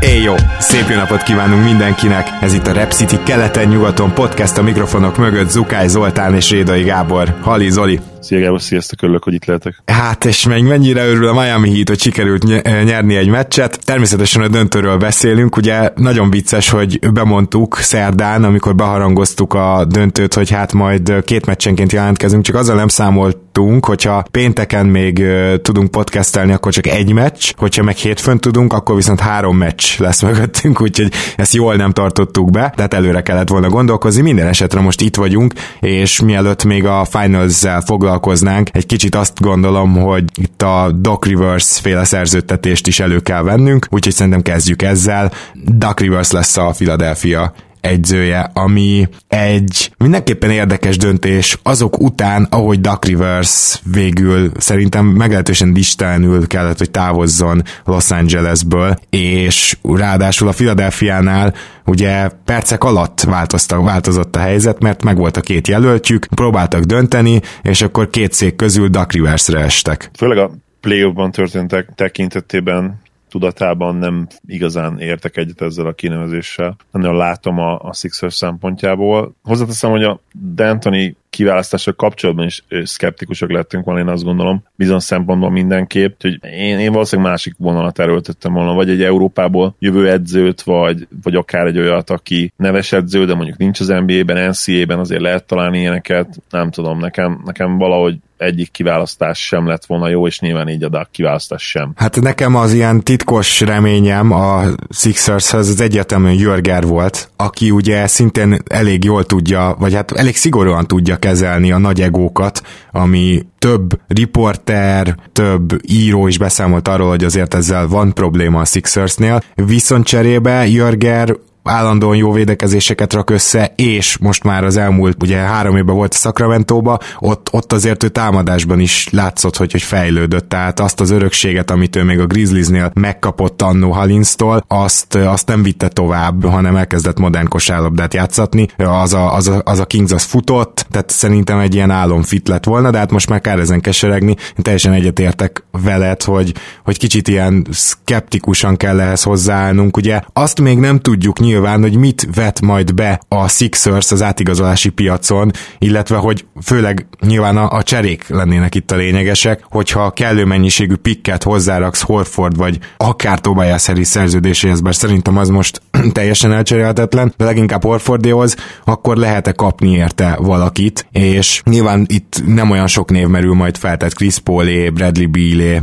Éj jó! Szép jó napot kívánunk mindenkinek! Ez itt a Rep City keleten-nyugaton podcast a mikrofonok mögött Zukály Zoltán és Rédai Gábor. Hali Zoli! Szia Gábor, sziasztok, örülök, hogy itt lehetek. Hát, és meg mennyire örül a Miami Heat, hogy sikerült eh, nyerni egy meccset. Természetesen a döntőről beszélünk, ugye nagyon vicces, hogy bemondtuk szerdán, amikor beharangoztuk a döntőt, hogy hát majd két meccsenként jelentkezünk, csak azzal nem számoltunk, hogyha pénteken még uh, tudunk podcastelni, akkor csak egy meccs, hogyha meg hétfőn tudunk, akkor viszont három meccs lesz mögöttünk, úgyhogy ezt jól nem tartottuk be, tehát előre kellett volna gondolkozni. Minden esetre most itt vagyunk, és mielőtt még a foglalkozunk, foglalkoznánk, egy kicsit azt gondolom, hogy itt a Doc Rivers féle szerződtetést is elő kell vennünk, úgyhogy szerintem kezdjük ezzel. Doc Rivers lesz a Philadelphia egyzője, ami egy mindenképpen érdekes döntés azok után, ahogy Duck Rivers végül szerintem meglehetősen distelenül kellett, hogy távozzon Los Angelesből, és ráadásul a Philadelphia-nál ugye percek alatt változtak, változott a helyzet, mert megvolt a két jelöltjük, próbáltak dönteni, és akkor két szék közül Duck Riversre estek. Főleg a play történtek tekintetében tudatában nem igazán értek egyet ezzel a kinevezéssel. Nagyon látom a, a Sixers szempontjából. Hozzáteszem, hogy a D'Antoni kiválasztások kapcsolatban is szkeptikusak lettünk volna, én azt gondolom, bizony szempontból mindenképp, hogy én, én valószínűleg másik vonalat erőltettem volna, vagy egy Európából jövő edzőt, vagy, vagy akár egy olyat, aki neves edző, de mondjuk nincs az NBA-ben, NCA-ben, azért lehet találni ilyeneket, nem tudom, nekem, nekem valahogy egyik kiválasztás sem lett volna jó, és nyilván így a Duck kiválasztás sem. Hát nekem az ilyen titkos reményem a Sixershez az egyértelműen Jörger volt, aki ugye szintén elég jól tudja, vagy hát elég szigorúan tudja kezelni a nagy egókat, ami több riporter, több író is beszámolt arról, hogy azért ezzel van probléma a Sixersnél, viszont cserébe Jörger állandóan jó védekezéseket rak össze, és most már az elmúlt, ugye három évben volt a Sacramento-ba, ott, ott azért ő támadásban is látszott, hogy, hogy fejlődött, tehát azt az örökséget, amit ő még a Grizzliesnél megkapott annó Halinsztól, azt, azt nem vitte tovább, hanem elkezdett modern kosárlabdát játszatni, az a, az, a, az a Kings az futott, tehát szerintem egy ilyen álom fit lett volna, de hát most már kár ezen keseregni, én teljesen egyetértek veled, hogy, hogy kicsit ilyen skeptikusan kell ehhez hozzáállnunk, ugye. Azt még nem tudjuk nyilván, hogy mit vet majd be a Sixers az átigazolási piacon, illetve hogy főleg nyilván a, a cserék lennének itt a lényegesek, hogyha kellő mennyiségű pikket hozzáraksz Horford vagy akár Tobias Harris szerződéséhez, bár szerintem az most teljesen elcserélhetetlen, de leginkább Horfordéhoz, akkor lehet-e kapni érte valakit, és nyilván itt nem olyan sok név merül majd fel, tehát Chris Paulé, Bradley Bealé,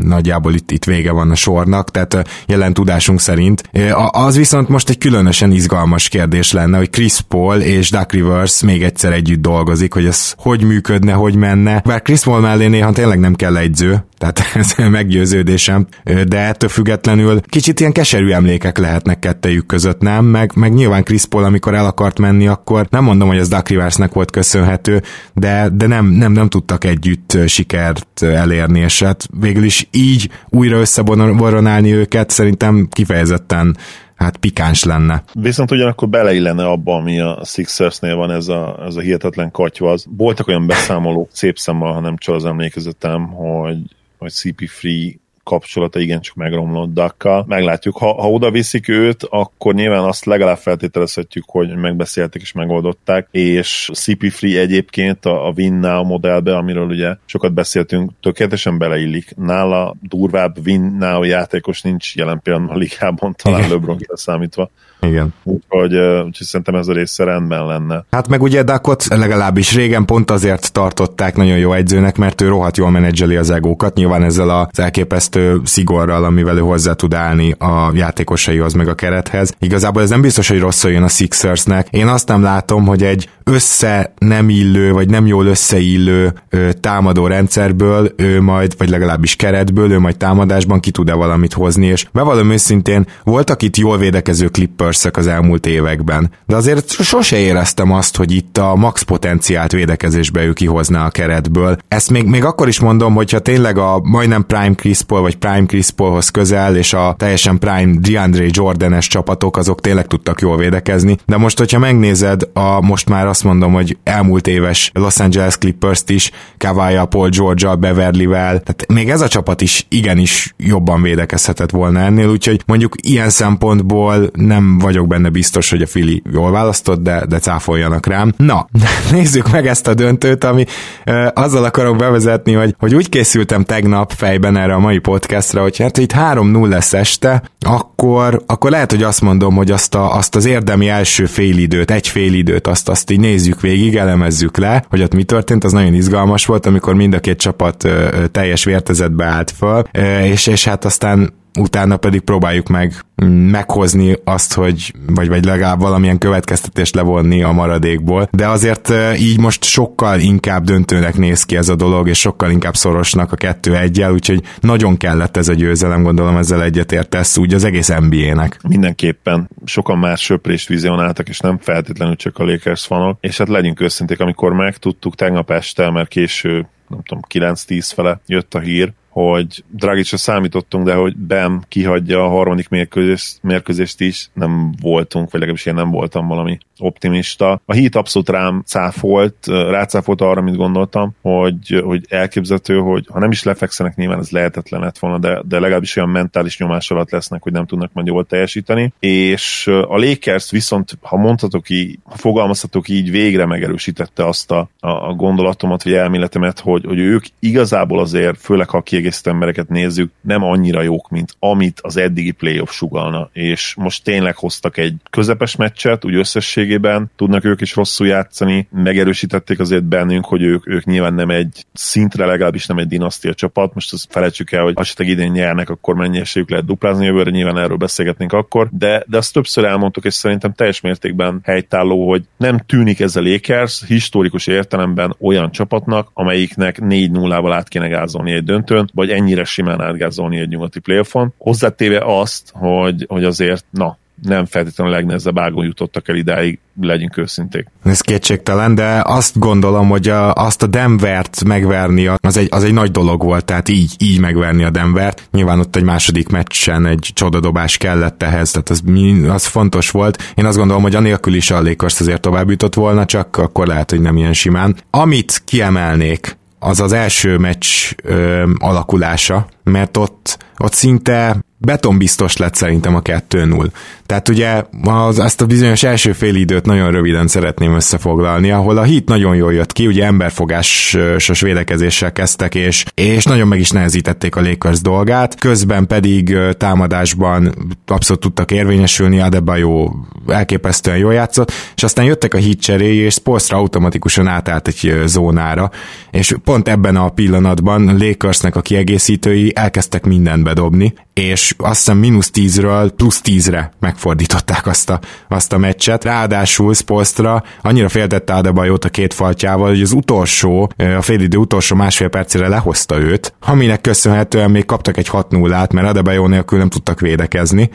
nagyjából itt, itt vége van a sornak, tehát jelen tudásunk szerint. Az viszont most egy különösen izgalmas kérdés lenne, hogy Chris Paul és Duck Rivers még egyszer együtt dolgozik, hogy ez hogy működne, hogy menne. Bár Chris Paul mellé néha tényleg nem kell egyző, tehát ez meggyőződésem, de ettől függetlenül kicsit ilyen keserű emlékek lehetnek kettejük között, nem? Meg, meg nyilván Chris Paul, amikor el akart menni, akkor nem mondom, hogy az Duck Riversnek volt köszönhető, de, de nem, nem, nem tudtak együtt sikert elérni, és hát végül is így újra összeboronálni őket szerintem kifejezetten hát pikáns lenne. Viszont ugyanakkor beleillene abba, ami a Sixersnél van, ez a, ez a hihetetlen katyva. Voltak olyan beszámolók, szép szemmel, ha nem csak az emlékezetem, hogy, hogy CP3 kapcsolata igencsak megromlott Dakkal. Meglátjuk, ha, ha oda viszik őt, akkor nyilván azt legalább feltételezhetjük, hogy megbeszélték és megoldották, és CP3 egyébként a, a Win Now modellbe, amiről ugye sokat beszéltünk, tökéletesen beleillik. Nála durvább Win Now játékos nincs jelen pillanatban a ligában, talán LeBron számítva. Igen. Úgyhogy, úgyhogy szerintem ez a része rendben lenne. Hát meg ugye Dakot legalábbis régen pont azért tartották nagyon jó egyzőnek, mert ő rohadt jól menedzseli az egókat, nyilván ezzel az elképesztő szigorral, amivel ő hozzá tud állni a játékosaihoz meg a kerethez. Igazából ez nem biztos, hogy rosszul jön a Sixersnek. Én azt nem látom, hogy egy össze nem illő, vagy nem jól összeillő ö, támadó rendszerből ő majd, vagy legalábbis keretből, ő majd támadásban ki tud-e valamit hozni, és bevallom őszintén, voltak itt jól védekező clippers az elmúlt években, de azért sose éreztem azt, hogy itt a max potenciált védekezésbe ő kihozná a keretből. Ezt még, még akkor is mondom, hogyha tényleg a majdnem Prime Chris Paul, vagy Prime Chris Paulhoz közel, és a teljesen Prime DeAndre Jordanes csapatok, azok tényleg tudtak jól védekezni, de most, hogyha megnézed a most már azt mondom, hogy elmúlt éves Los Angeles Clippers-t is, kawhi Paul George-al, Beverly-vel, tehát még ez a csapat is igenis jobban védekezhetett volna ennél, úgyhogy mondjuk ilyen szempontból nem vagyok benne biztos, hogy a Fili jól választott, de, de cáfoljanak rám. Na, nézzük meg ezt a döntőt, ami uh, azzal akarom bevezetni, hogy, hogy úgy készültem tegnap fejben erre a mai podcastra, hogy hát itt 3-0 lesz este, akkor, akkor lehet, hogy azt mondom, hogy azt, a, azt az érdemi első félidőt, egy félidőt, azt, azt így nézzük végig, elemezzük le, hogy ott mi történt, az nagyon izgalmas volt, amikor mind a két csapat ö, teljes vértezetbe állt föl, ö, és, és hát aztán utána pedig próbáljuk meg meghozni azt, hogy, vagy, vagy legalább valamilyen következtetést levonni a maradékból, de azért így most sokkal inkább döntőnek néz ki ez a dolog, és sokkal inkább szorosnak a kettő egyel, úgyhogy nagyon kellett ez a győzelem, gondolom ezzel egyetértesz úgy az egész NBA-nek. Mindenképpen. Sokan már söprést vizionáltak, és nem feltétlenül csak a Lakers fanok, és hát legyünk őszinték, amikor megtudtuk tegnap este, mert késő nem tudom, 9-10 fele jött a hír, hogy Dragicra számítottunk, de hogy Bem kihagyja a harmadik mérkőzést, mérkőzést is, nem voltunk, vagy legalábbis én nem voltam valami optimista. A hit abszolút rám cáfolt, rácáfolt arra, amit gondoltam, hogy, hogy elképzelhető, hogy ha nem is lefekszenek, nyilván ez lehetetlen lett volna, de, de legalábbis olyan mentális nyomás alatt lesznek, hogy nem tudnak majd jól teljesíteni. És a Lakers viszont, ha mondhatok így, ha fogalmazhatok így, végre megerősítette azt a, a gondolatomat, vagy elméletemet, hogy, hogy ők igazából azért, főleg ha a kiegészítő embereket nézzük, nem annyira jók, mint amit az eddigi playoff sugalna. És most tényleg hoztak egy közepes meccset, úgy összesség összességében tudnak ők is rosszul játszani, megerősítették azért bennünk, hogy ők, ők nyilván nem egy szintre, legalábbis nem egy dinasztia csapat, most azt felejtsük el, hogy esetleg idén nyernek, akkor mennyi esélyük lehet duplázni jövőre, nyilván erről beszélgetnénk akkor, de, de azt többször elmondtuk, és szerintem teljes mértékben helytálló, hogy nem tűnik ez a Lakers historikus értelemben olyan csapatnak, amelyiknek 4-0-val át kéne gázolni egy döntőn, vagy ennyire simán átgázolni egy nyugati playoffon. Hozzátéve azt, hogy, hogy azért, na, nem feltétlenül a legnehezebb ágon jutottak el idáig, legyünk őszinték. Ez kétségtelen, de azt gondolom, hogy a, azt a Denvert megverni, az egy, az egy nagy dolog volt, tehát így, így megverni a Denvert. Nyilván ott egy második meccsen egy csodadobás kellett ehhez, tehát az, az fontos volt. Én azt gondolom, hogy anélkül is a Lakers azért tovább jutott volna, csak akkor lehet, hogy nem ilyen simán. Amit kiemelnék, az az első meccs ö, alakulása, mert ott, ott szinte betonbiztos lett szerintem a 2-0. Tehát ugye az, azt a bizonyos első fél időt nagyon röviden szeretném összefoglalni, ahol a hit nagyon jól jött ki, ugye emberfogásos védekezéssel kezdtek, és, és nagyon meg is nehezítették a Lakers dolgát, közben pedig támadásban abszolút tudtak érvényesülni, Adebayo elképesztően jól játszott, és aztán jöttek a hit cseréi, és Spolstra automatikusan átállt egy zónára, és pont ebben a pillanatban Lakersnek a kiegészítői elkezdtek mindent bedobni, és azt hiszem mínusz tízről plusz tízre megfordították azt a, azt a meccset. Ráadásul Spolstra annyira féltette Adebayot a két faltjával, hogy az utolsó, a félidő utolsó másfél percére lehozta őt, aminek köszönhetően még kaptak egy 6-0-át, mert Adebayo nélkül nem tudtak védekezni,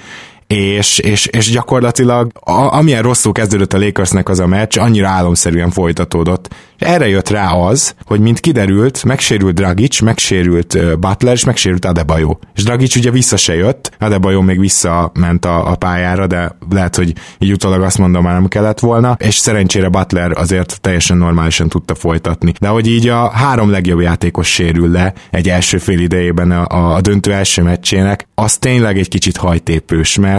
és, és, és gyakorlatilag a, amilyen rosszul kezdődött a Lakersnek az a meccs, annyira álomszerűen folytatódott. És erre jött rá az, hogy mint kiderült, megsérült Dragic, megsérült Butler, és megsérült Adebayo. És Dragic ugye vissza se jött, Adebayo még visszament a, a pályára, de lehet, hogy így utólag azt mondom, már nem kellett volna, és szerencsére Butler azért teljesen normálisan tudta folytatni. De hogy így a három legjobb játékos sérül le egy első fél idejében a, a döntő első meccsének, az tényleg egy kicsit hajtépős, mert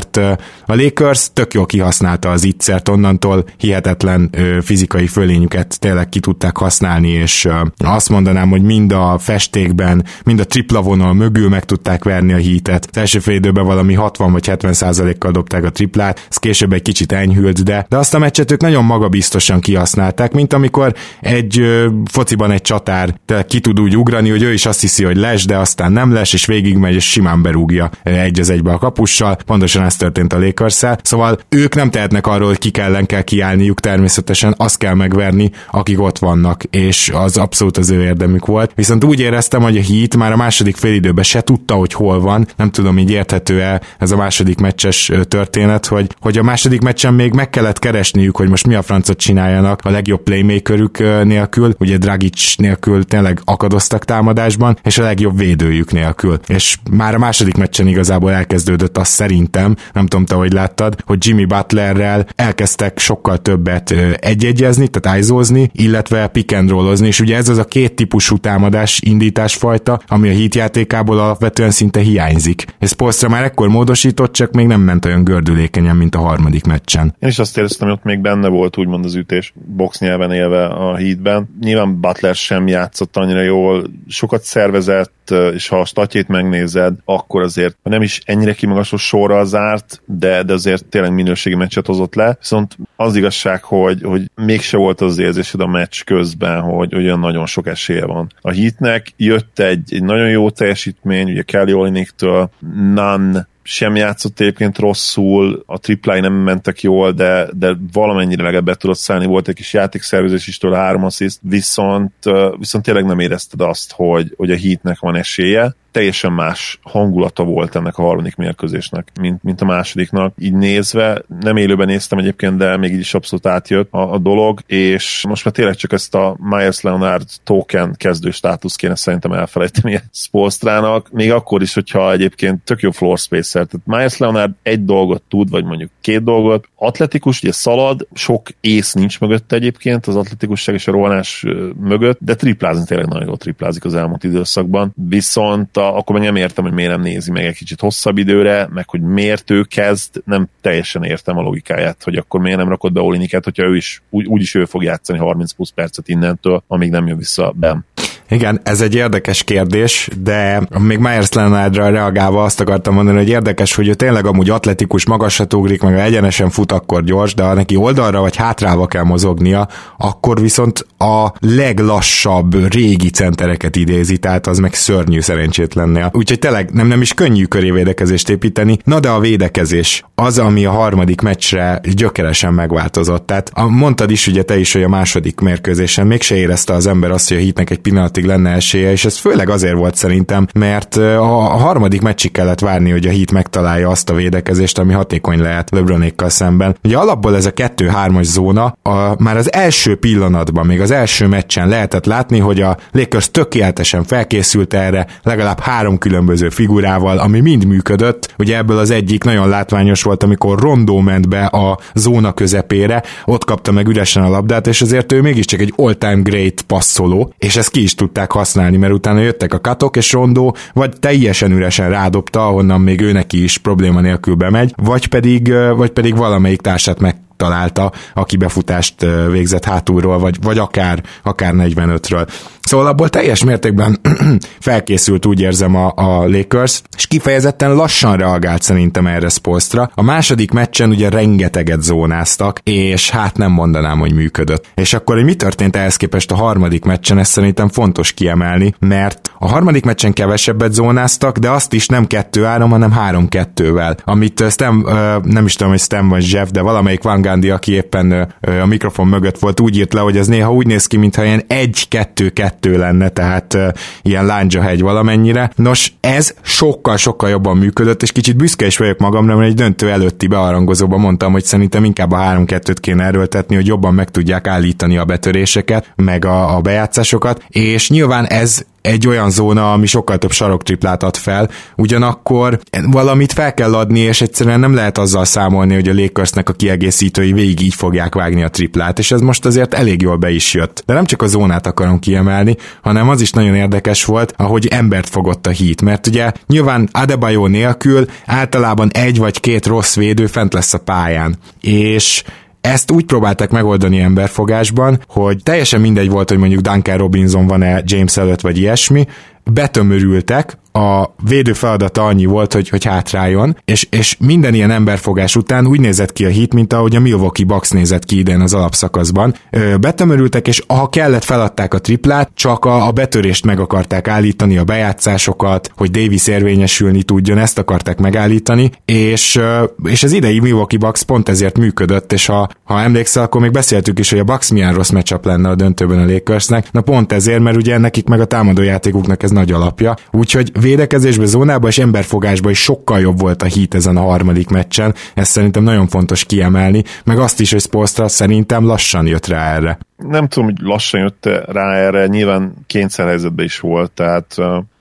a Lakers tök jól kihasználta az ittszert, onnantól hihetetlen fizikai fölényüket tényleg ki tudták használni, és azt mondanám, hogy mind a festékben, mind a tripla vonal mögül meg tudták verni a hítet. Az első fél időben valami 60 vagy 70 százalékkal dobták a triplát, ez később egy kicsit enyhült, de, de azt a meccset ők nagyon magabiztosan kihasználták, mint amikor egy fociban egy csatár ki tud úgy ugrani, hogy ő is azt hiszi, hogy les, de aztán nem les, és végigmegy, és simán berúgja egy az egybe a kapussal. Pontosan ez történt a lakers Szóval ők nem tehetnek arról, hogy ki ellen kell kiállniuk, természetesen azt kell megverni, akik ott vannak, és az abszolút az ő érdemük volt. Viszont úgy éreztem, hogy a Heat már a második félidőben se tudta, hogy hol van. Nem tudom, így érthető-e ez a második meccses történet, hogy, hogy a második meccsen még meg kellett keresniük, hogy most mi a francot csináljanak a legjobb playmakerük nélkül, ugye Dragic nélkül tényleg akadoztak támadásban, és a legjobb védőjük nélkül. És már a második meccsen igazából elkezdődött az szerintem, nem tudom te, hogy láttad, hogy Jimmy Butlerrel elkezdtek sokkal többet egyegyezni, tehát ájzózni, illetve pick and rollozni, és ugye ez az a két típusú támadás indításfajta, ami a hit játékából alapvetően szinte hiányzik. Ez Polstra már ekkor módosított, csak még nem ment olyan gördülékenyen, mint a harmadik meccsen. Én is azt éreztem, hogy ott még benne volt úgymond az ütés, box nyelven élve a hitben. Nyilván Butler sem játszott annyira jól, sokat szervezett, és ha a statjét megnézed, akkor azért nem is ennyire kimagasló sorra zárt, de, de azért tényleg minőségi meccset hozott le. Viszont az igazság, hogy, hogy mégse volt az érzésed a meccs közben, hogy olyan nagyon sok esélye van. A hitnek jött egy, egy nagyon jó teljesítmény, ugye Kelly Oliniktől, Nan sem játszott egyébként rosszul, a triplái nem mentek jól, de, de valamennyire legalább be tudott szállni, volt egy kis játékszervezés is tőle három assziszt, viszont, viszont tényleg nem érezted azt, hogy, hogy a hitnek van esélye, teljesen más hangulata volt ennek a harmadik mérkőzésnek, mint, mint a másodiknak. Így nézve, nem élőben néztem egyébként, de még így is abszolút átjött a, a dolog, és most már tényleg csak ezt a Myers Leonard token kezdő státusz kéne szerintem elfelejteni Spolstrának, még akkor is, hogyha egyébként tök jó floor spacer. Tehát Myers Leonard egy dolgot tud, vagy mondjuk két dolgot. Atletikus, ugye szalad, sok ész nincs mögötte egyébként az atletikusság és a rohanás mögött, de triplázni tényleg nagyon jól triplázik az elmúlt időszakban. Viszont a akkor meg nem értem, hogy miért nem nézi meg egy kicsit hosszabb időre, meg hogy miért ő kezd, nem teljesen értem a logikáját, hogy akkor miért nem rakod be Oliniket, hogyha ő is, úgy, úgyis ő fog játszani 30 plusz percet innentől, amíg nem jön vissza Ben. Igen, ez egy érdekes kérdés, de még Myers Leonardra reagálva azt akartam mondani, hogy érdekes, hogy ő tényleg amúgy atletikus, magasat ugrik, meg egyenesen fut, akkor gyors, de ha neki oldalra vagy hátrába kell mozognia, akkor viszont a leglassabb régi centereket idézi, tehát az meg szörnyű szerencsétlennél. Úgyhogy tényleg nem, nem is könnyű köré védekezést építeni, na de a védekezés az, ami a harmadik meccsre gyökeresen megváltozott. Tehát mondtad is ugye te is, hogy a második mérkőzésen mégse érezte az ember azt, hogy a hitnek egy pillanat pillanatig lenne esélye, és ez főleg azért volt szerintem, mert a harmadik meccsig kellett várni, hogy a Heat megtalálja azt a védekezést, ami hatékony lehet LeBronékkal szemben. Ugye alapból ez a 2-3-as zóna, a, már az első pillanatban, még az első meccsen lehetett látni, hogy a Lakers tökéletesen felkészült erre, legalább három különböző figurával, ami mind működött. Ugye ebből az egyik nagyon látványos volt, amikor Rondó ment be a zóna közepére, ott kapta meg üresen a labdát, és azért ő mégiscsak egy all-time great passzoló, és ez ki is tud tudták használni, mert utána jöttek a katok, és Rondó vagy teljesen üresen rádobta, ahonnan még ő neki is probléma nélkül bemegy, vagy pedig, vagy pedig valamelyik társát meg találta, aki befutást végzett hátulról, vagy, vagy akár, akár 45-ről. Szóval abból teljes mértékben felkészült, úgy érzem a, a Lakers, és kifejezetten lassan reagált szerintem erre Spolstra. A második meccsen ugye rengeteget zónáztak, és hát nem mondanám, hogy működött. És akkor, hogy mi történt ehhez képest a harmadik meccsen, ezt szerintem fontos kiemelni, mert a harmadik meccsen kevesebbet zónáztak, de azt is nem 2-3, hanem 3-2-vel, amit Stem, nem is tudom, hogy Stem vagy Jeff, de valamelyik Van Gandhi, aki éppen a mikrofon mögött volt, úgy írt le, hogy ez néha úgy néz ki, mintha ilyen 1-2-2 kettő lenne, tehát ilyen lándzsahegy valamennyire. Nos, ez sokkal-sokkal jobban működött, és kicsit büszke is vagyok magamra, mert egy döntő előtti bearangozóban mondtam, hogy szerintem inkább a 3-2-t kéne erőltetni, hogy jobban meg tudják állítani a betöréseket, meg a, a bejátszásokat, és nyilván ez egy olyan zóna, ami sokkal több saroktriplát ad fel, ugyanakkor valamit fel kell adni, és egyszerűen nem lehet azzal számolni, hogy a Lakersnek a kiegészítői végig így fogják vágni a triplát, és ez most azért elég jól be is jött. De nem csak a zónát akarom kiemelni, hanem az is nagyon érdekes volt, ahogy embert fogott a hit, mert ugye nyilván Adebayo nélkül általában egy vagy két rossz védő fent lesz a pályán, és ezt úgy próbálták megoldani emberfogásban, hogy teljesen mindegy volt, hogy mondjuk Duncan Robinson van-e James előtt vagy ilyesmi, betömörültek, a védő feladata annyi volt, hogy, hogy hátráljon, és, és minden ilyen emberfogás után úgy nézett ki a hit, mint ahogy a Milwaukee Bucks nézett ki idén az alapszakaszban. Betömörültek, és ha kellett, feladták a triplát, csak a, a betörést meg akarták állítani, a bejátszásokat, hogy Davis érvényesülni tudjon, ezt akarták megállítani, és, és az idei Milwaukee Bucks pont ezért működött, és ha, ha emlékszel, akkor még beszéltük is, hogy a Bucks milyen rossz meccsap lenne a döntőben a Lakersnek. Na pont ezért, mert ugye nekik meg a támadójátékuknak ez nagy alapja. Úgyhogy védekezésben, zónában és emberfogásban is sokkal jobb volt a hit ezen a harmadik meccsen. Ez szerintem nagyon fontos kiemelni, meg azt is, hogy Spolstra szerintem lassan jött rá erre. Nem tudom, hogy lassan jött rá erre, nyilván kényszerhelyzetben is volt, tehát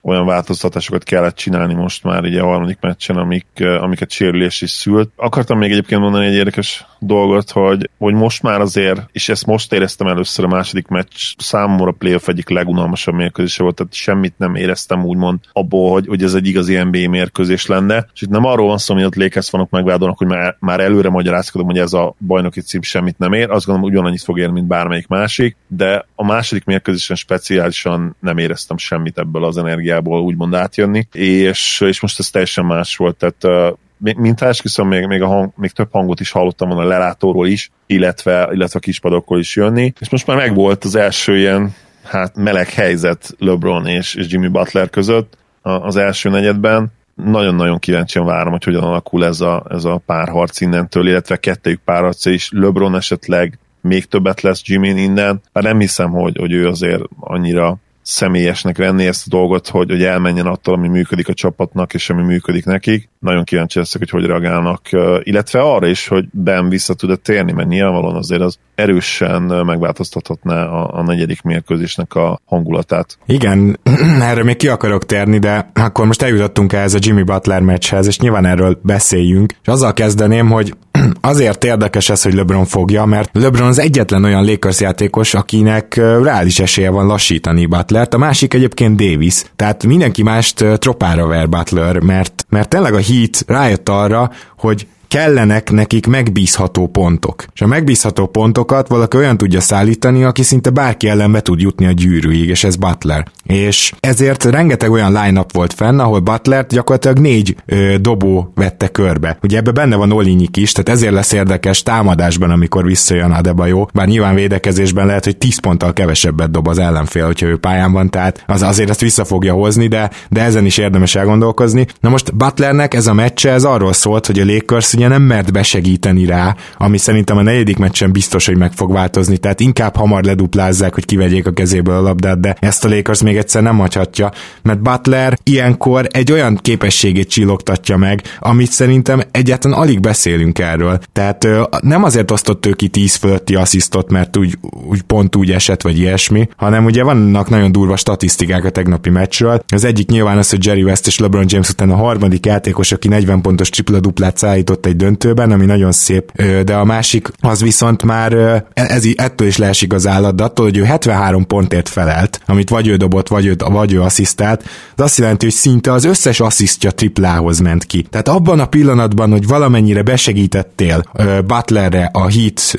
olyan változtatásokat kellett csinálni most már ugye a harmadik meccsen, amik, amiket sérülés is szült. Akartam még egyébként mondani egy érdekes dolgot, hogy, hogy most már azért, és ezt most éreztem először a második meccs, számomra a playoff egyik legunalmasabb mérkőzése volt, tehát semmit nem éreztem úgymond abból, hogy, hogy ez egy igazi NBA mérkőzés lenne. És itt nem arról van szó, hogy ott Lakers vanok megvádolnak, hogy már, már előre magyarázkodom, hogy ez a bajnoki cím semmit nem ér. Azt gondolom, ugyanannyit fog érni, mint bármelyik másik, de a második mérkőzésen speciálisan nem éreztem semmit ebből az energiából úgymond átjönni, és, és most ez teljesen más volt, tehát mint esküszöm, még, még, a hang, még több hangot is hallottam volna a lelátóról is, illetve, illetve a kispadokról is jönni, és most már megvolt az első ilyen hát meleg helyzet LeBron és, és Jimmy Butler között az első negyedben. Nagyon-nagyon kíváncsian várom, hogy hogyan alakul ez a, ez a párharc innentől, illetve kettőjük párharca is. LeBron esetleg még többet lesz Jimmy innen, bár nem hiszem, hogy, hogy ő azért annyira személyesnek venni ezt a dolgot, hogy, hogy elmenjen attól, ami működik a csapatnak, és ami működik nekik. Nagyon kíváncsi leszek, hogy hogy reagálnak, illetve arra is, hogy Ben vissza tud térni, mert nyilvánvalóan azért az erősen megváltoztathatná a, a negyedik mérkőzésnek a hangulatát. Igen, erre még ki akarok térni, de akkor most eljutottunk ehhez a Jimmy Butler meccshez, és nyilván erről beszéljünk. És azzal kezdeném, hogy azért érdekes ez, hogy LeBron fogja, mert LeBron az egyetlen olyan Lakers játékos, akinek reális esélye van lassítani Butlert, a másik egyébként Davis. Tehát mindenki mást tropára ver Butler, mert, mert tényleg a Heat rájött arra, hogy kellenek nekik megbízható pontok. És a megbízható pontokat valaki olyan tudja szállítani, aki szinte bárki ellen be tud jutni a gyűrűig, és ez Butler. És ezért rengeteg olyan line volt fenn, ahol Butlert gyakorlatilag négy ö, dobó vette körbe. Ugye ebbe benne van Olinyik is, tehát ezért lesz érdekes támadásban, amikor visszajön Adebayo, bár nyilván védekezésben lehet, hogy 10 ponttal kevesebbet dob az ellenfél, hogyha ő pályán van, tehát az azért ezt vissza fogja hozni, de, de ezen is érdemes elgondolkozni. Na most Butlernek ez a meccse, ez arról szólt, hogy a Lakers ugye nem mert besegíteni rá, ami szerintem a negyedik meccsen biztos, hogy meg fog változni, tehát inkább hamar leduplázzák, hogy kivegyék a kezéből a labdát, de ezt a Lakers még egyszer nem hagyhatja, mert Butler ilyenkor egy olyan képességét csillogtatja meg, amit szerintem egyáltalán alig beszélünk erről. Tehát nem azért osztott ő ki 10 fölötti asszisztot, mert úgy, úgy pont úgy esett, vagy ilyesmi, hanem ugye vannak nagyon durva statisztikák a tegnapi meccsről. Az egyik nyilván az, hogy Jerry West és LeBron James után a harmadik játékos, aki 40 pontos tripla duplát szállított egy döntőben, ami nagyon szép, de a másik az viszont már ez, ettől is leesik az állat, de attól, hogy ő 73 pontért felelt, amit vagy ő dobott, vagy ő, vagy ő asszisztált, az azt jelenti, hogy szinte az összes asszisztja triplához ment ki. Tehát abban a pillanatban, hogy valamennyire besegítettél Butlerre a hit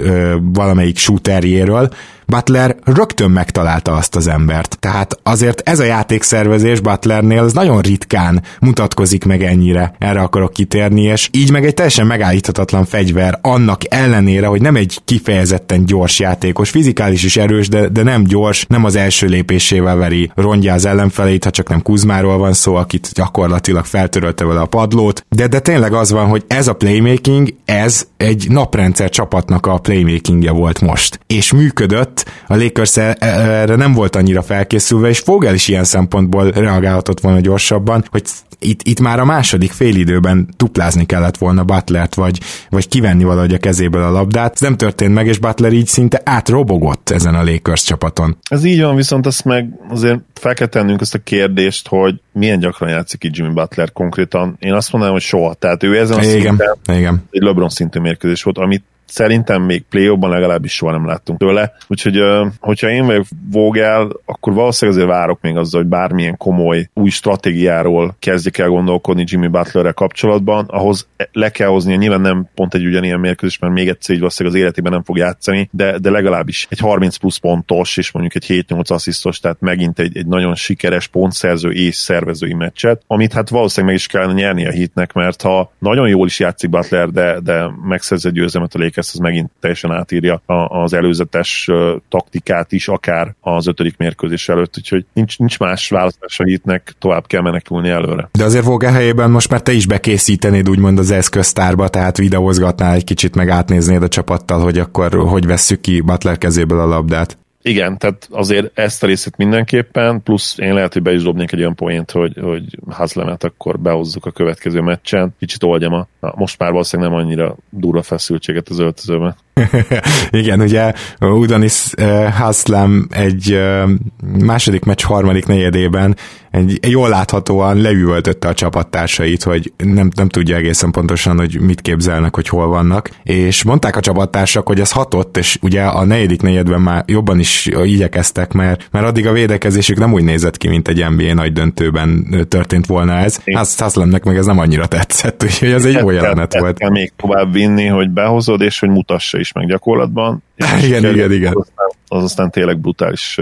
valamelyik shooterjéről, Butler rögtön megtalálta azt az embert. Tehát azért ez a játékszervezés Butlernél az nagyon ritkán mutatkozik meg ennyire. Erre akarok kitérni, és így meg egy teljesen megállíthatatlan fegyver, annak ellenére, hogy nem egy kifejezetten gyors játékos, fizikális is erős, de, de nem gyors, nem az első lépésével veri rongya az ellenfeleit, ha csak nem Kuzmáról van szó, akit gyakorlatilag feltörölte vele a padlót, de, de tényleg az van, hogy ez a playmaking, ez egy naprendszer csapatnak a playmakingje volt most. És működött, miatt a Lakers e- e- erre nem volt annyira felkészülve, és Fogel is ilyen szempontból reagálhatott volna gyorsabban, hogy itt, itt már a második félidőben duplázni kellett volna Butlert, vagy, vagy kivenni valahogy a kezéből a labdát. Ez nem történt meg, és Butler így szinte átrobogott ezen a Lakers csapaton. Ez így van, viszont azt meg azért fel kell tennünk azt a kérdést, hogy milyen gyakran játszik itt Jimmy Butler konkrétan. Én azt mondanám, hogy soha. Tehát ő ezen a igen, szinten igen. egy LeBron szintű mérkőzés volt, amit szerintem még play legalábbis soha nem láttunk tőle. Úgyhogy, hogyha én vagyok Vogel, akkor valószínűleg azért várok még azzal, hogy bármilyen komoly új stratégiáról kezdjek el gondolkodni Jimmy Butlerre kapcsolatban, ahhoz le kell hozni, nyilván nem pont egy ugyanilyen mérkőzés, mert még egyszer így valószínűleg az életében nem fog játszani, de, de legalábbis egy 30 plusz pontos, és mondjuk egy 7-8 asszisztos, tehát megint egy, egy nagyon sikeres pontszerző és szervezői meccset, amit hát valószínűleg meg is kellene nyerni a hitnek, mert ha nagyon jól is játszik Butler, de, de megszerzi a győzelmet a Lakers, az megint teljesen átírja az előzetes taktikát is, akár az ötödik mérkőzés előtt, úgyhogy nincs, nincs más választás a hitnek, tovább kell menekülni előre. De azért Vogel helyében most már te is bekészítenéd úgymond az eszköztárba, tehát videózgatnál egy kicsit, meg átnéznéd a csapattal, hogy akkor hogy vesszük ki Butler kezéből a labdát. Igen, tehát azért ezt a részét mindenképpen, plusz én lehet, hogy be is dobnék egy olyan poént, hogy, hogy Hazlemet akkor behozzuk a következő meccsen, kicsit oldjam a, na, most már valószínűleg nem annyira durva feszültséget az öltözőben. Igen, ugye Udonis uh, Haslem egy uh, második meccs harmadik negyedében egy, jól láthatóan leüvöltötte a csapattársait, hogy nem, nem tudja egészen pontosan, hogy mit képzelnek, hogy hol vannak, és mondták a csapattársak, hogy ez hatott, és ugye a negyedik negyedben már jobban is igyekeztek, mert, mert addig a védekezésük nem úgy nézett ki, mint egy NBA nagy döntőben történt volna ez. Haslemnek meg ez nem annyira tetszett, úgyhogy ez egy jó jelenet volt. Kell még tovább vinni, hogy behozod, és hogy mutassa is meg gyakorlatban. igen, igen, igen. Az aztán, az aztán tényleg brutális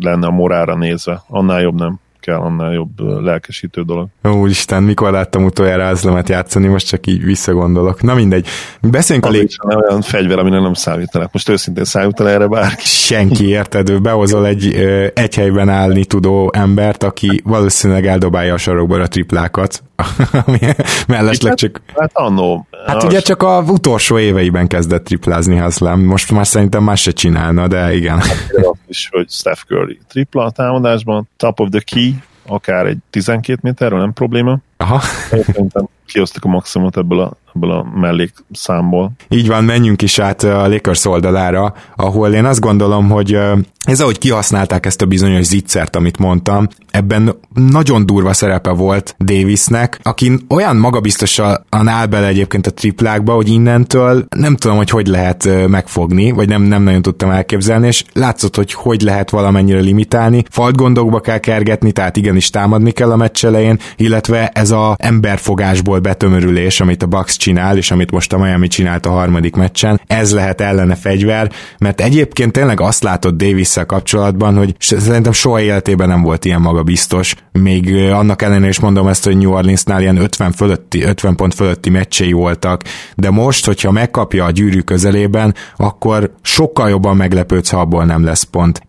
lenne a morára nézve. Annál jobb nem kell, annál jobb lelkesítő dolog. Úristen, mikor láttam utoljára Azlemet játszani, most csak így visszagondolok. Na mindegy. Beszéljünk a lég... olyan fegyver, amire nem számítanak. Most őszintén számítal erre bárki. Senki, érted? Ő behozol egy, egy helyben állni tudó embert, aki valószínűleg eldobálja a sarokból a triplákat, mellesleg csak... Hát annó. Hát ugye csak a utolsó éveiben kezdett triplázni Haslem, most már szerintem más se csinálna, de igen. Hát, is, hogy Steph Curry tripla a támadásban, top of the key, akár egy 12 méterről, nem probléma. Aha. Szerintem kiosztak a maximumot ebből a, ebből a mellékszámból. Így van, menjünk is át a Lakers oldalára, ahol én azt gondolom, hogy ez ahogy kihasználták ezt a bizonyos zicsert, amit mondtam, ebben nagyon durva szerepe volt Davisnek, aki olyan magabiztosan áll bele egyébként a triplákba, hogy innentől nem tudom, hogy hogy lehet megfogni, vagy nem, nem nagyon tudtam elképzelni, és látszott, hogy hogy lehet valamennyire limitálni. Falt gondokba kell kergetni, tehát igenis támadni kell a meccs elején, illetve ez a emberfogásból betömörülés, amit a Bucks csinál, és amit most a Miami csinált a harmadik meccsen, ez lehet ellene fegyver, mert egyébként tényleg azt látott davis kapcsolatban, hogy szerintem soha életében nem volt ilyen magabiztos, még annak ellenére is mondom ezt, hogy New Orleansnál ilyen 50, fölötti, 50 pont fölötti meccsei voltak, de most, hogyha megkapja a gyűrű közelében, akkor sokkal jobban meglepődsz, ha abból nem lesz pont.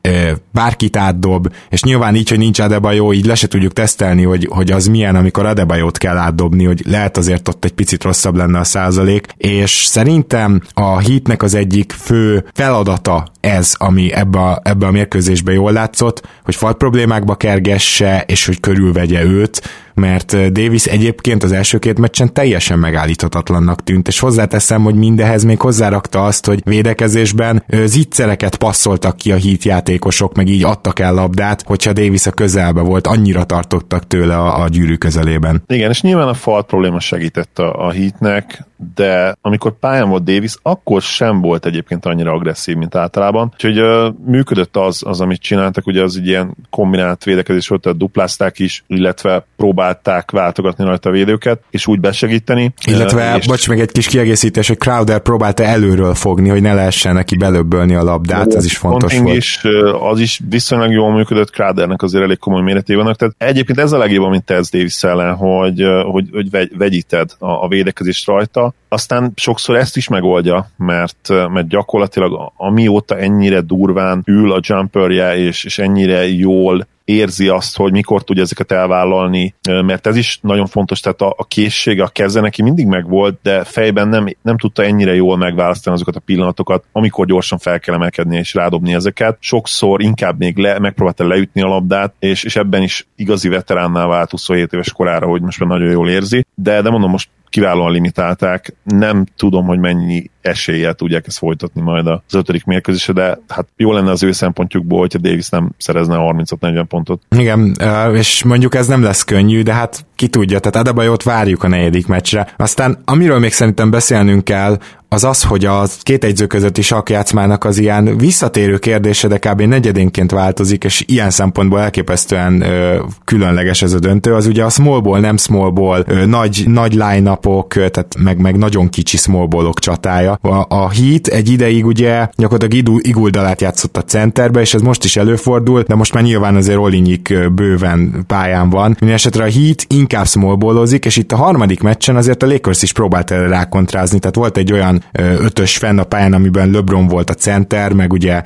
Bárkit átdob, és nyilván így, hogy nincs Adebayo, így le se tudjuk tesztelni, hogy, hogy az milyen, amikor Adebayot kell átdobni, hogy lehet azért ott egy picit rosszabb lenne a százalék, és szerintem a hitnek az egyik fő feladata ez, ami ebbe a, ebbe a mérkőzésbe jól látszott, hogy fal problémákba kergesse, és hogy körülvegye őt, mert Davis egyébként az első két meccsen teljesen megállíthatatlannak tűnt, és hozzáteszem, hogy mindehez még hozzárakta azt, hogy védekezésben zicsereket passzoltak ki a hit játékosok, meg így adtak el labdát, hogyha Davis a közelbe volt, annyira tartottak tőle a, a gyűrű közelében. Igen, és nyilván a fal probléma segített a, a hitnek, de amikor pályán volt Davis, akkor sem volt egyébként annyira agresszív, mint általában. Úgyhogy uh, működött az, az, amit csináltak, ugye az egy ilyen kombinált védekezés volt, tehát duplázták is, illetve próbálták váltogatni rajta a védőket, és úgy besegíteni. Illetve, uh, és... bocs, meg egy kis kiegészítés, hogy Crowder próbálta előről fogni, hogy ne lehessen neki belöbbölni a labdát, ez is fontos volt. Is, az is viszonylag jól működött, Crowdernek azért elég komoly méreté vannak, tehát egyébként ez a legjobb, amit tesz Davis ellen, hogy, hogy, hogy vegy, vegyíted a, a védekezést rajta, aztán sokszor ezt is megoldja, mert, mert gyakorlatilag amióta ennyire durván ül a jumperje, és, és ennyire jól érzi azt, hogy mikor tudja ezeket elvállalni, mert ez is nagyon fontos, tehát a, a készsége, a keze neki mindig megvolt, de fejben nem, nem tudta ennyire jól megválasztani azokat a pillanatokat, amikor gyorsan fel kell emelkedni és rádobni ezeket. Sokszor inkább még le, megpróbálta leütni a labdát, és, és ebben is igazi veteránnál vált 27 éves korára, hogy most már nagyon jól érzi, de, de mondom, most kiválóan limitálták. Nem tudom, hogy mennyi eséllyel tudják ezt folytatni majd az ötödik mérkőzésre, de hát jó lenne az ő szempontjukból, hogyha Davis nem szerezne 30-40 pontot. Igen, és mondjuk ez nem lesz könnyű, de hát ki tudja, tehát Adebayot várjuk a negyedik meccsre. Aztán amiről még szerintem beszélnünk kell, az az, hogy a két egyző közötti sakjátszmának az ilyen visszatérő kérdése, de kb. negyedénként változik, és ilyen szempontból elképesztően ö, különleges ez a döntő, az ugye a smallból, nem smallból, ö, nagy, nagy line tehát meg, meg nagyon kicsi smallballok csatája. A, a Heat egy ideig ugye gyakorlatilag Iguldalát játszott a centerbe, és ez most is előfordul, de most már nyilván azért Olinyik bőven pályán van. Mindenesetre a Heat inkább smallballozik, és itt a harmadik meccsen azért a Lakers is próbált erre rákontrázni, tehát volt egy olyan ötös fenn a pályán, amiben LeBron volt a center, meg ugye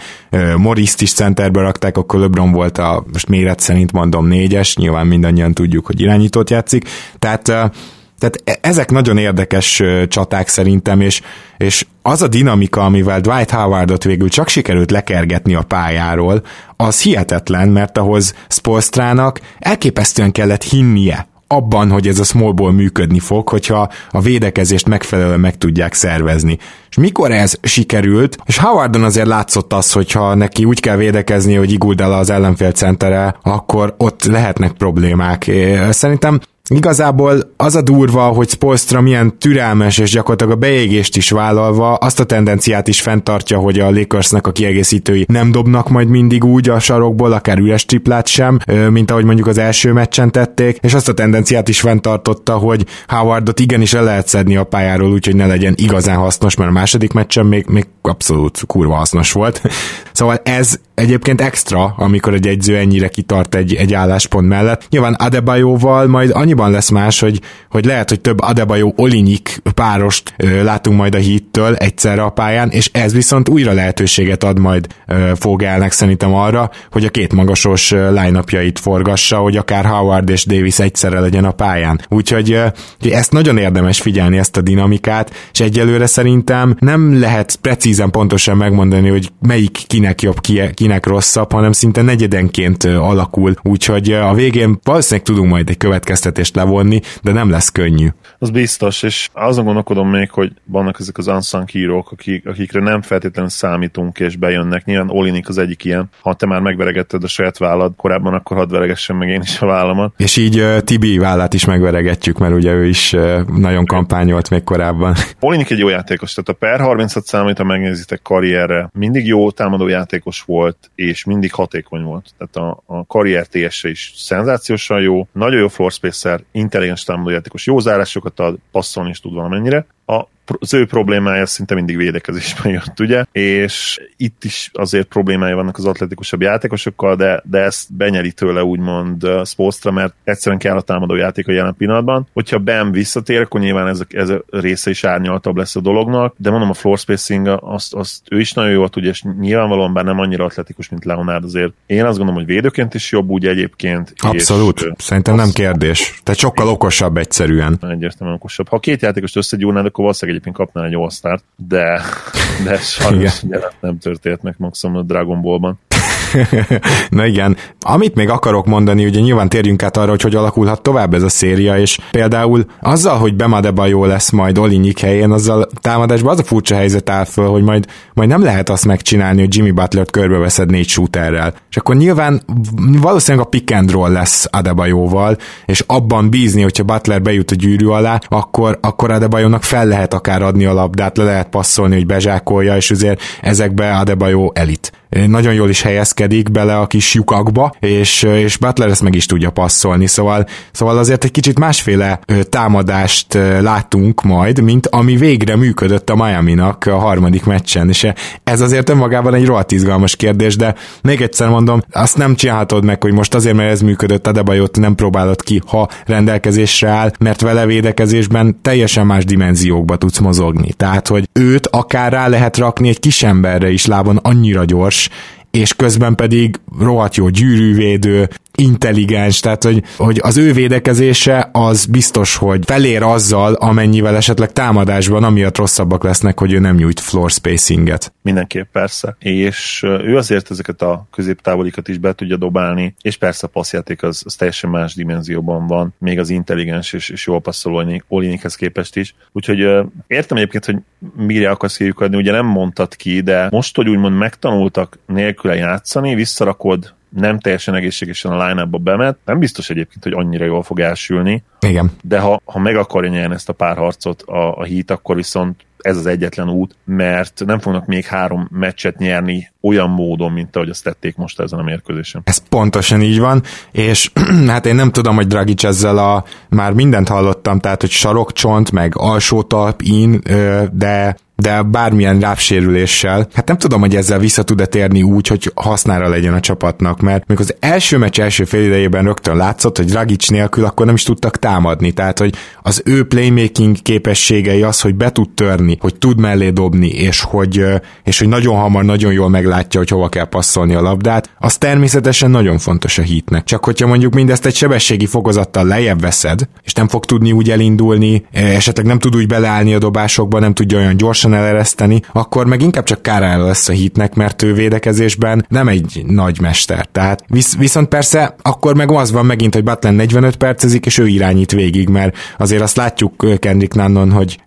morris is centerbe rakták, akkor LeBron volt a, most méret szerint mondom négyes, nyilván mindannyian tudjuk, hogy irányítót játszik, tehát tehát e, ezek nagyon érdekes csaták szerintem, és, és az a dinamika, amivel Dwight Howardot végül csak sikerült lekergetni a pályáról, az hihetetlen, mert ahhoz Spolstrának elképesztően kellett hinnie abban, hogy ez a smallból működni fog, hogyha a védekezést megfelelően meg tudják szervezni. És mikor ez sikerült, és Howardon azért látszott az, hogyha neki úgy kell védekezni, hogy Iguldala az ellenfél centere, akkor ott lehetnek problémák. Szerintem Igazából az a durva, hogy Spolstra milyen türelmes és gyakorlatilag a beégést is vállalva azt a tendenciát is fenntartja, hogy a Lakersnek a kiegészítői nem dobnak majd mindig úgy a sarokból, akár üres triplát sem, mint ahogy mondjuk az első meccsen tették, és azt a tendenciát is fenntartotta, hogy Howardot igenis el lehet szedni a pályáról, úgyhogy ne legyen igazán hasznos, mert a második meccsen még, még abszolút kurva hasznos volt. szóval ez egyébként extra, amikor egy egyző ennyire kitart egy, egy álláspont mellett. Nyilván Adebayoval majd annyiban lesz más, hogy, hogy lehet, hogy több Adebayo Olinyik párost ö, látunk majd a hittől egyszerre a pályán, és ez viszont újra lehetőséget ad majd ö, Fogelnek szerintem arra, hogy a két magasos line forgassa, hogy akár Howard és Davis egyszerre legyen a pályán. Úgyhogy ö, ezt nagyon érdemes figyelni, ezt a dinamikát, és egyelőre szerintem nem lehet precízen pontosan megmondani, hogy melyik kinek jobb, kinek kinek rosszabb, hanem szinte negyedenként alakul, úgyhogy a végén valószínűleg tudunk majd egy következtetést levonni, de nem lesz könnyű. Az biztos, és azon gondolkodom még, hogy vannak ezek az unsung hírók, akik, akikre nem feltétlenül számítunk és bejönnek. Nyilván Olinik az egyik ilyen. Ha te már megveregetted a saját vállad korábban, akkor hadd veregessen meg én is a vállamat. És így uh, Tibi vállát is megveregetjük, mert ugye ő is uh, nagyon kampányolt még korábban. Olinik egy jó játékos, tehát a per 36 számít, ha megnézitek karrierre, mindig jó támadó játékos volt, és mindig hatékony volt. Tehát a, a karrier ts is szenzációsan jó, nagyon jó floor spacer, intelligens támadójátékos, jó zárásokat ad, passzolni is tud valamennyire. A az ő problémája szinte mindig védekezésben jött, ugye? És itt is azért problémája vannak az atletikusabb játékosokkal, de, de ezt benyeri tőle úgymond uh, Spolstra, mert egyszerűen kell a támadó játék a jelen pillanatban. Hogyha Ben visszatér, akkor nyilván ez a, ez a része is árnyaltabb lesz a dolognak, de mondom a floor spacing azt, azt ő is nagyon jól tudja, és nyilvánvalóan bár nem annyira atletikus, mint Leonard azért. Én azt gondolom, hogy védőként is jobb úgy egyébként. Abszolút, és, szerintem nem kérdés. Tehát sokkal okosabb egyszerűen. Egyértelműen okosabb. Ha két játékost összegyúrnád, akkor valószínűleg egyébként kapná egy all de, de sajnos nem történt meg maximum a Dragon Ballban. Na igen, amit még akarok mondani, ugye nyilván térjünk át arra, hogy hogy alakulhat tovább ez a széria, és például azzal, hogy Bemadeba jó lesz majd Olinyik helyén, azzal támadásban az a furcsa helyzet áll föl, hogy majd, majd nem lehet azt megcsinálni, hogy Jimmy Butler-t körbeveszed négy shooterrel. És akkor nyilván valószínűleg a pick and roll lesz Adebayoval, és abban bízni, hogyha Butler bejut a gyűrű alá, akkor, akkor Adebayonak fel lehet akár adni a labdát, le lehet passzolni, hogy bezsákolja, és azért ezekbe Adebayo elit nagyon jól is helyezkedik bele a kis lyukakba, és, és Butler ezt meg is tudja passzolni, szóval, szóval azért egy kicsit másféle támadást látunk majd, mint ami végre működött a Miami-nak a harmadik meccsen, és ez azért önmagában egy rohadt izgalmas kérdés, de még egyszer mondom, azt nem csinálhatod meg, hogy most azért, mert ez működött, a Debajót nem próbálod ki, ha rendelkezésre áll, mert vele védekezésben teljesen más dimenziókba tudsz mozogni. Tehát, hogy őt akár rá lehet rakni egy kis emberre is lábon annyira gyors, és közben pedig rohadt jó gyűrűvédő, intelligens, tehát hogy, hogy az ő védekezése az biztos, hogy felér azzal, amennyivel esetleg támadásban, amiatt rosszabbak lesznek, hogy ő nem nyújt floor spacinget. Mindenképp persze. És ő azért ezeket a középtávolikat is be tudja dobálni, és persze a passzjáték az, az teljesen más dimenzióban van, még az intelligens és, és jól passzoló Olinikhez képest is. Úgyhogy értem egyébként, hogy mire akarsz kiukadni, ugye nem mondtad ki, de most, hogy úgymond megtanultak nélküle játszani, visszarakod nem teljesen egészségesen a line bemet, nem biztos egyébként, hogy annyira jól fog elsülni. Igen. De ha, ha meg akarja nyerni ezt a párharcot a, a hit, akkor viszont ez az egyetlen út, mert nem fognak még három meccset nyerni olyan módon, mint ahogy azt tették most ezen a mérkőzésen. Ez pontosan így van, és hát én nem tudom, hogy Dragic ezzel a, már mindent hallottam, tehát, hogy sarokcsont, meg alsó talp in, de de bármilyen lábsérüléssel, hát nem tudom, hogy ezzel vissza tud-e térni úgy, hogy hasznára legyen a csapatnak, mert még az első meccs első fél idejében rögtön látszott, hogy Dragic nélkül akkor nem is tudtak támadni, tehát hogy az ő playmaking képességei az, hogy be tud törni, hogy tud mellé dobni, és hogy, és hogy nagyon hamar, nagyon jól meglátja, hogy hova kell passzolni a labdát, az természetesen nagyon fontos a hitnek. Csak hogyha mondjuk mindezt egy sebességi fokozattal lejjebb veszed, és nem fog tudni úgy elindulni, esetleg nem tud úgy beleállni a dobásokba, nem tudja olyan gyorsan gyorsan elereszteni, akkor meg inkább csak kárára lesz a hitnek, mert ő védekezésben nem egy nagy mester. Tehát visz, viszont persze akkor meg az van megint, hogy Butler 45 percezik, és ő irányít végig, mert azért azt látjuk Kendrick Nannon, hogy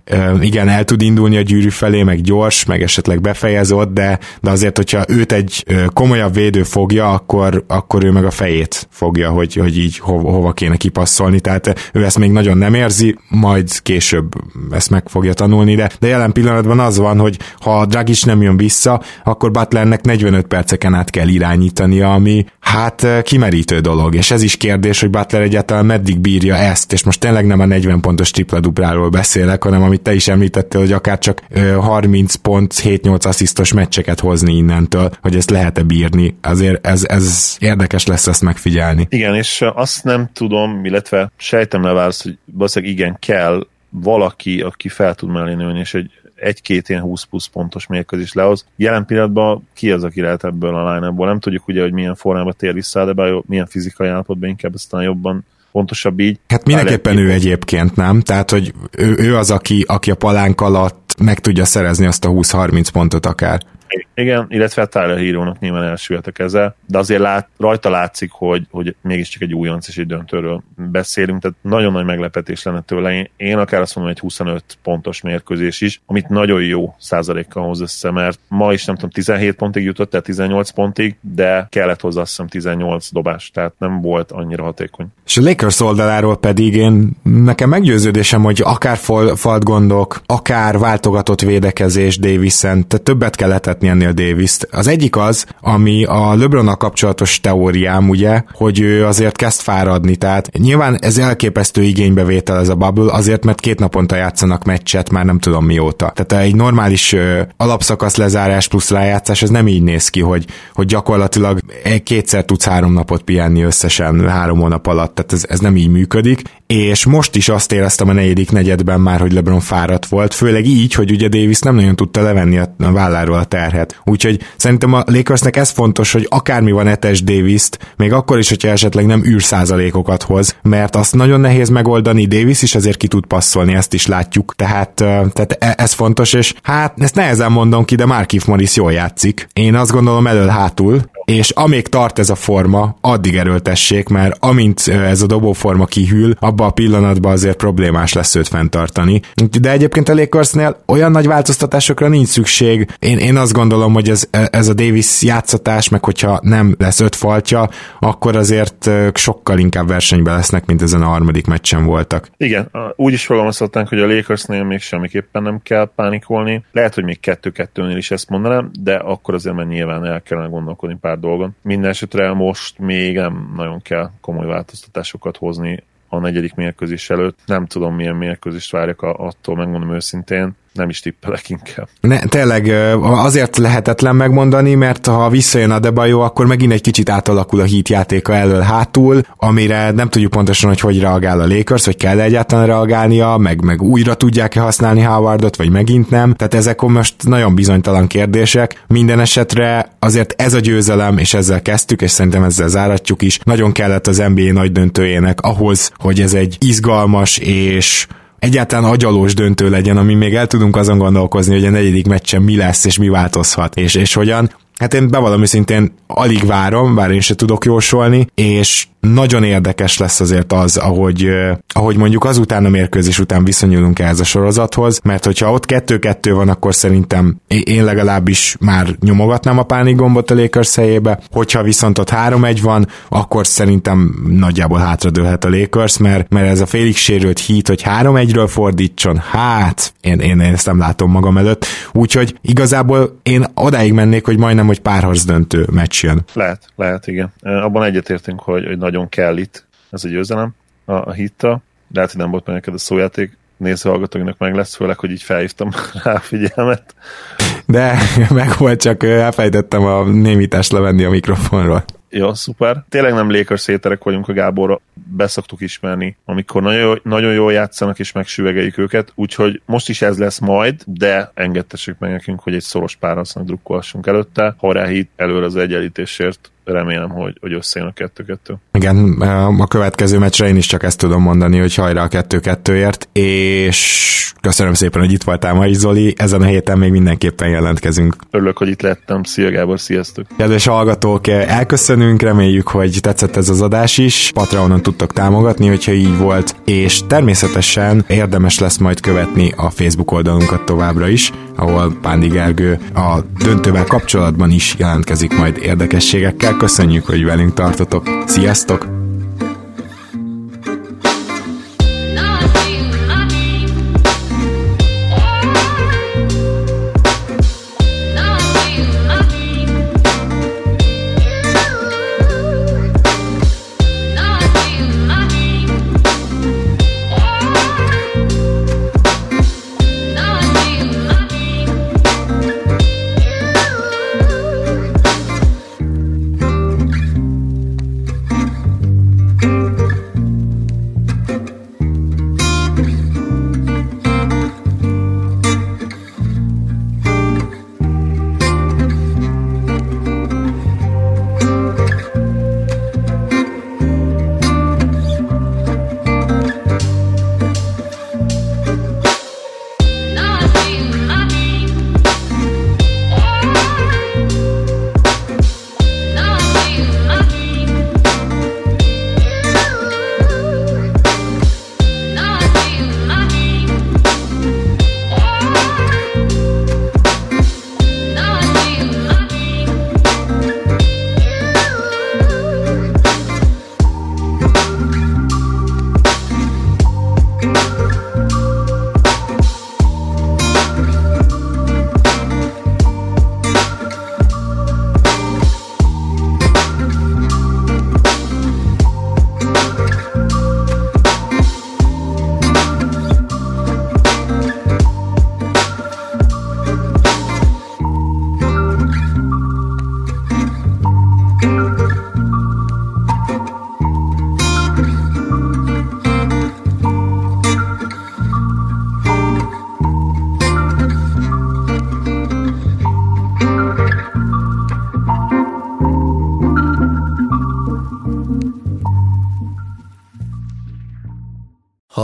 igen, el tud indulni a gyűrű felé, meg gyors, meg esetleg befejezott, de, de azért, hogyha őt egy komolyabb védő fogja, akkor, akkor ő meg a fejét fogja, hogy, hogy így hova, hova kéne kipasszolni, tehát ő ezt még nagyon nem érzi, majd később ezt meg fogja tanulni, de, de jelen pillanatban pillanatban az van, hogy ha a Dragic nem jön vissza, akkor Butlernek 45 perceken át kell irányítania, ami hát eh, kimerítő dolog, és ez is kérdés, hogy Butler egyáltalán meddig bírja ezt, és most tényleg nem a 40 pontos tripla-dupláról beszélek, hanem amit te is említettél, hogy akár csak 30 pont, 7-8 asszisztos meccseket hozni innentől, hogy ezt lehet-e bírni. Azért ez, ez érdekes lesz ezt megfigyelni. Igen, és azt nem tudom, illetve sejtem le válasz, hogy valószínűleg igen, kell valaki, aki fel tud mellé nőni, és egy egy-két ilyen 20 plusz pontos mérkőzés lehoz. Jelen pillanatban ki az, aki lehet ebből a line Nem tudjuk ugye, hogy milyen formában tér vissza, de bár milyen fizikai állapotban inkább aztán jobban pontosabb így. Hát mindenképpen ő egyébként, nem? Tehát, hogy ő, ő az, aki, aki a palánk alatt meg tudja szerezni azt a 20-30 pontot akár. Igen, illetve a Tyler Hero-nak nyilván elsülhet a keze, de azért lát, rajta látszik, hogy, hogy mégiscsak egy újonc és egy döntőről beszélünk, tehát nagyon nagy meglepetés lenne tőle. Én akár azt mondom, egy 25 pontos mérkőzés is, amit nagyon jó százalékkal hoz össze, mert ma is nem tudom, 17 pontig jutott, tehát 18 pontig, de kellett hozzá azt hiszem 18 dobás, tehát nem volt annyira hatékony. És a Lakers oldaláról pedig én nekem meggyőződésem, hogy akár falt gondok, akár váltogatott védekezés Davison, tehát többet kell letetni ennél davis -t. Az egyik az, ami a lebron kapcsolatos teóriám, ugye, hogy ő azért kezd fáradni, tehát nyilván ez elképesztő igénybevétel ez a bubble, azért, mert két naponta játszanak meccset, már nem tudom mióta. Tehát egy normális ö, alapszakasz lezárás plusz rájátszás, ez nem így néz ki, hogy, hogy gyakorlatilag kétszer tudsz három napot pihenni összesen három hónap alatt, tehát ez, ez nem így működik, és most is azt éreztem a negyedik negyedben már, hogy LeBron fáradt volt, főleg így, hogy ugye Davis nem nagyon tudta levenni a válláról a terhet. Úgyhogy szerintem a Lakersnek ez fontos, hogy akármi van Etes davis még akkor is, hogyha esetleg nem űrszázalékokat hoz, mert azt nagyon nehéz megoldani, Davis is azért ki tud passzolni, ezt is látjuk, tehát, tehát e, ez fontos, és hát ezt nehezen mondom ki, de Markif Morris jól játszik. Én azt gondolom elől-hátul, és amíg tart ez a forma, addig erőltessék, mert amint ez a dobóforma kihűl, abban a pillanatban azért problémás lesz őt fenntartani. De egyébként a Lakersnél olyan nagy változtatásokra nincs szükség. Én, én azt gondolom, hogy ez, ez a Davis játszatás, meg hogyha nem lesz öt faltja, akkor azért sokkal inkább versenyben lesznek, mint ezen a harmadik meccsen voltak. Igen, úgy is fogalmazhatnánk, hogy a Lakersnél még semmiképpen nem kell pánikolni. Lehet, hogy még kettő-kettőnél is ezt mondanám, de akkor azért már nyilván el kellene gondolkodni pár dolgon. Minden esetre most még nem nagyon kell komoly változtatásokat hozni a negyedik mérkőzés előtt. Nem tudom, milyen mérkőzést várjak attól, megmondom őszintén. Nem is tippelek inkább. Ne, tényleg azért lehetetlen megmondani, mert ha visszajön a Debajo, akkor megint egy kicsit átalakul a hit játéka elől-hátul, amire nem tudjuk pontosan, hogy hogy reagál a Lakers, hogy kell egyáltalán reagálnia, meg, meg újra tudják-e használni Howardot, vagy megint nem. Tehát ezek most nagyon bizonytalan kérdések. Minden esetre azért ez a győzelem, és ezzel kezdtük, és szerintem ezzel záratjuk is, nagyon kellett az NBA nagy döntőjének ahhoz, hogy ez egy izgalmas és egyáltalán agyalós döntő legyen, ami még el tudunk azon gondolkozni, hogy a negyedik meccsen mi lesz és mi változhat, és, és hogyan. Hát én bevallom szintén alig várom, bár én se tudok jósolni, és nagyon érdekes lesz azért az, ahogy, ahogy mondjuk azután a mérkőzés után viszonyulunk ehhez a sorozathoz, mert hogyha ott kettő-kettő van, akkor szerintem én legalábbis már nyomogatnám a pánik gombot a Lakers helyébe, hogyha viszont ott 3-1 van, akkor szerintem nagyjából hátradőlhet a Lakers, mert, mert ez a félig sérült hit, hogy 3-1-ről fordítson, hát én, én, én ezt nem látom magam előtt, úgyhogy igazából én odáig mennék, hogy majdnem, hogy párharc döntő meccs jön. Lehet, lehet, igen. Abban egyetértünk, hogy, hogy nagyon kell itt ez a győzelem a, a hitta. Lehet, hogy nem volt meg neked a szójáték, néző hallgatóinak meg lesz, főleg, hogy így felhívtam rá a figyelmet. De meg volt, csak elfejtettem a némítást levenni a mikrofonról. Jó, szuper. Tényleg nem Lakers széterek vagyunk a Gáborra, beszoktuk ismerni, amikor nagyon, nagyon jól játszanak és megsüvegeljük őket, úgyhogy most is ez lesz majd, de engedtessük meg nekünk, hogy egy szoros párharcnak drukkolhassunk előtte. Hajrá hit előre az egyenlítésért, remélem, hogy, hogy összejön a 2-2. Igen, a következő meccsre én is csak ezt tudom mondani, hogy hajrá a 2-2-ért, és köszönöm szépen, hogy itt voltál ma is, Zoli. Ezen a héten még mindenképpen jelentkezünk. Örülök, hogy itt lettem. Szia Gábor, sziasztok! Kedves hallgatók, elköszönünk, reméljük, hogy tetszett ez az adás is. Patreonon tudtok támogatni, hogyha így volt, és természetesen érdemes lesz majd követni a Facebook oldalunkat továbbra is, ahol Pándi Gergő a döntővel kapcsolatban is jelentkezik majd érdekességekkel köszönjük, hogy velünk tartotok. Sziasztok!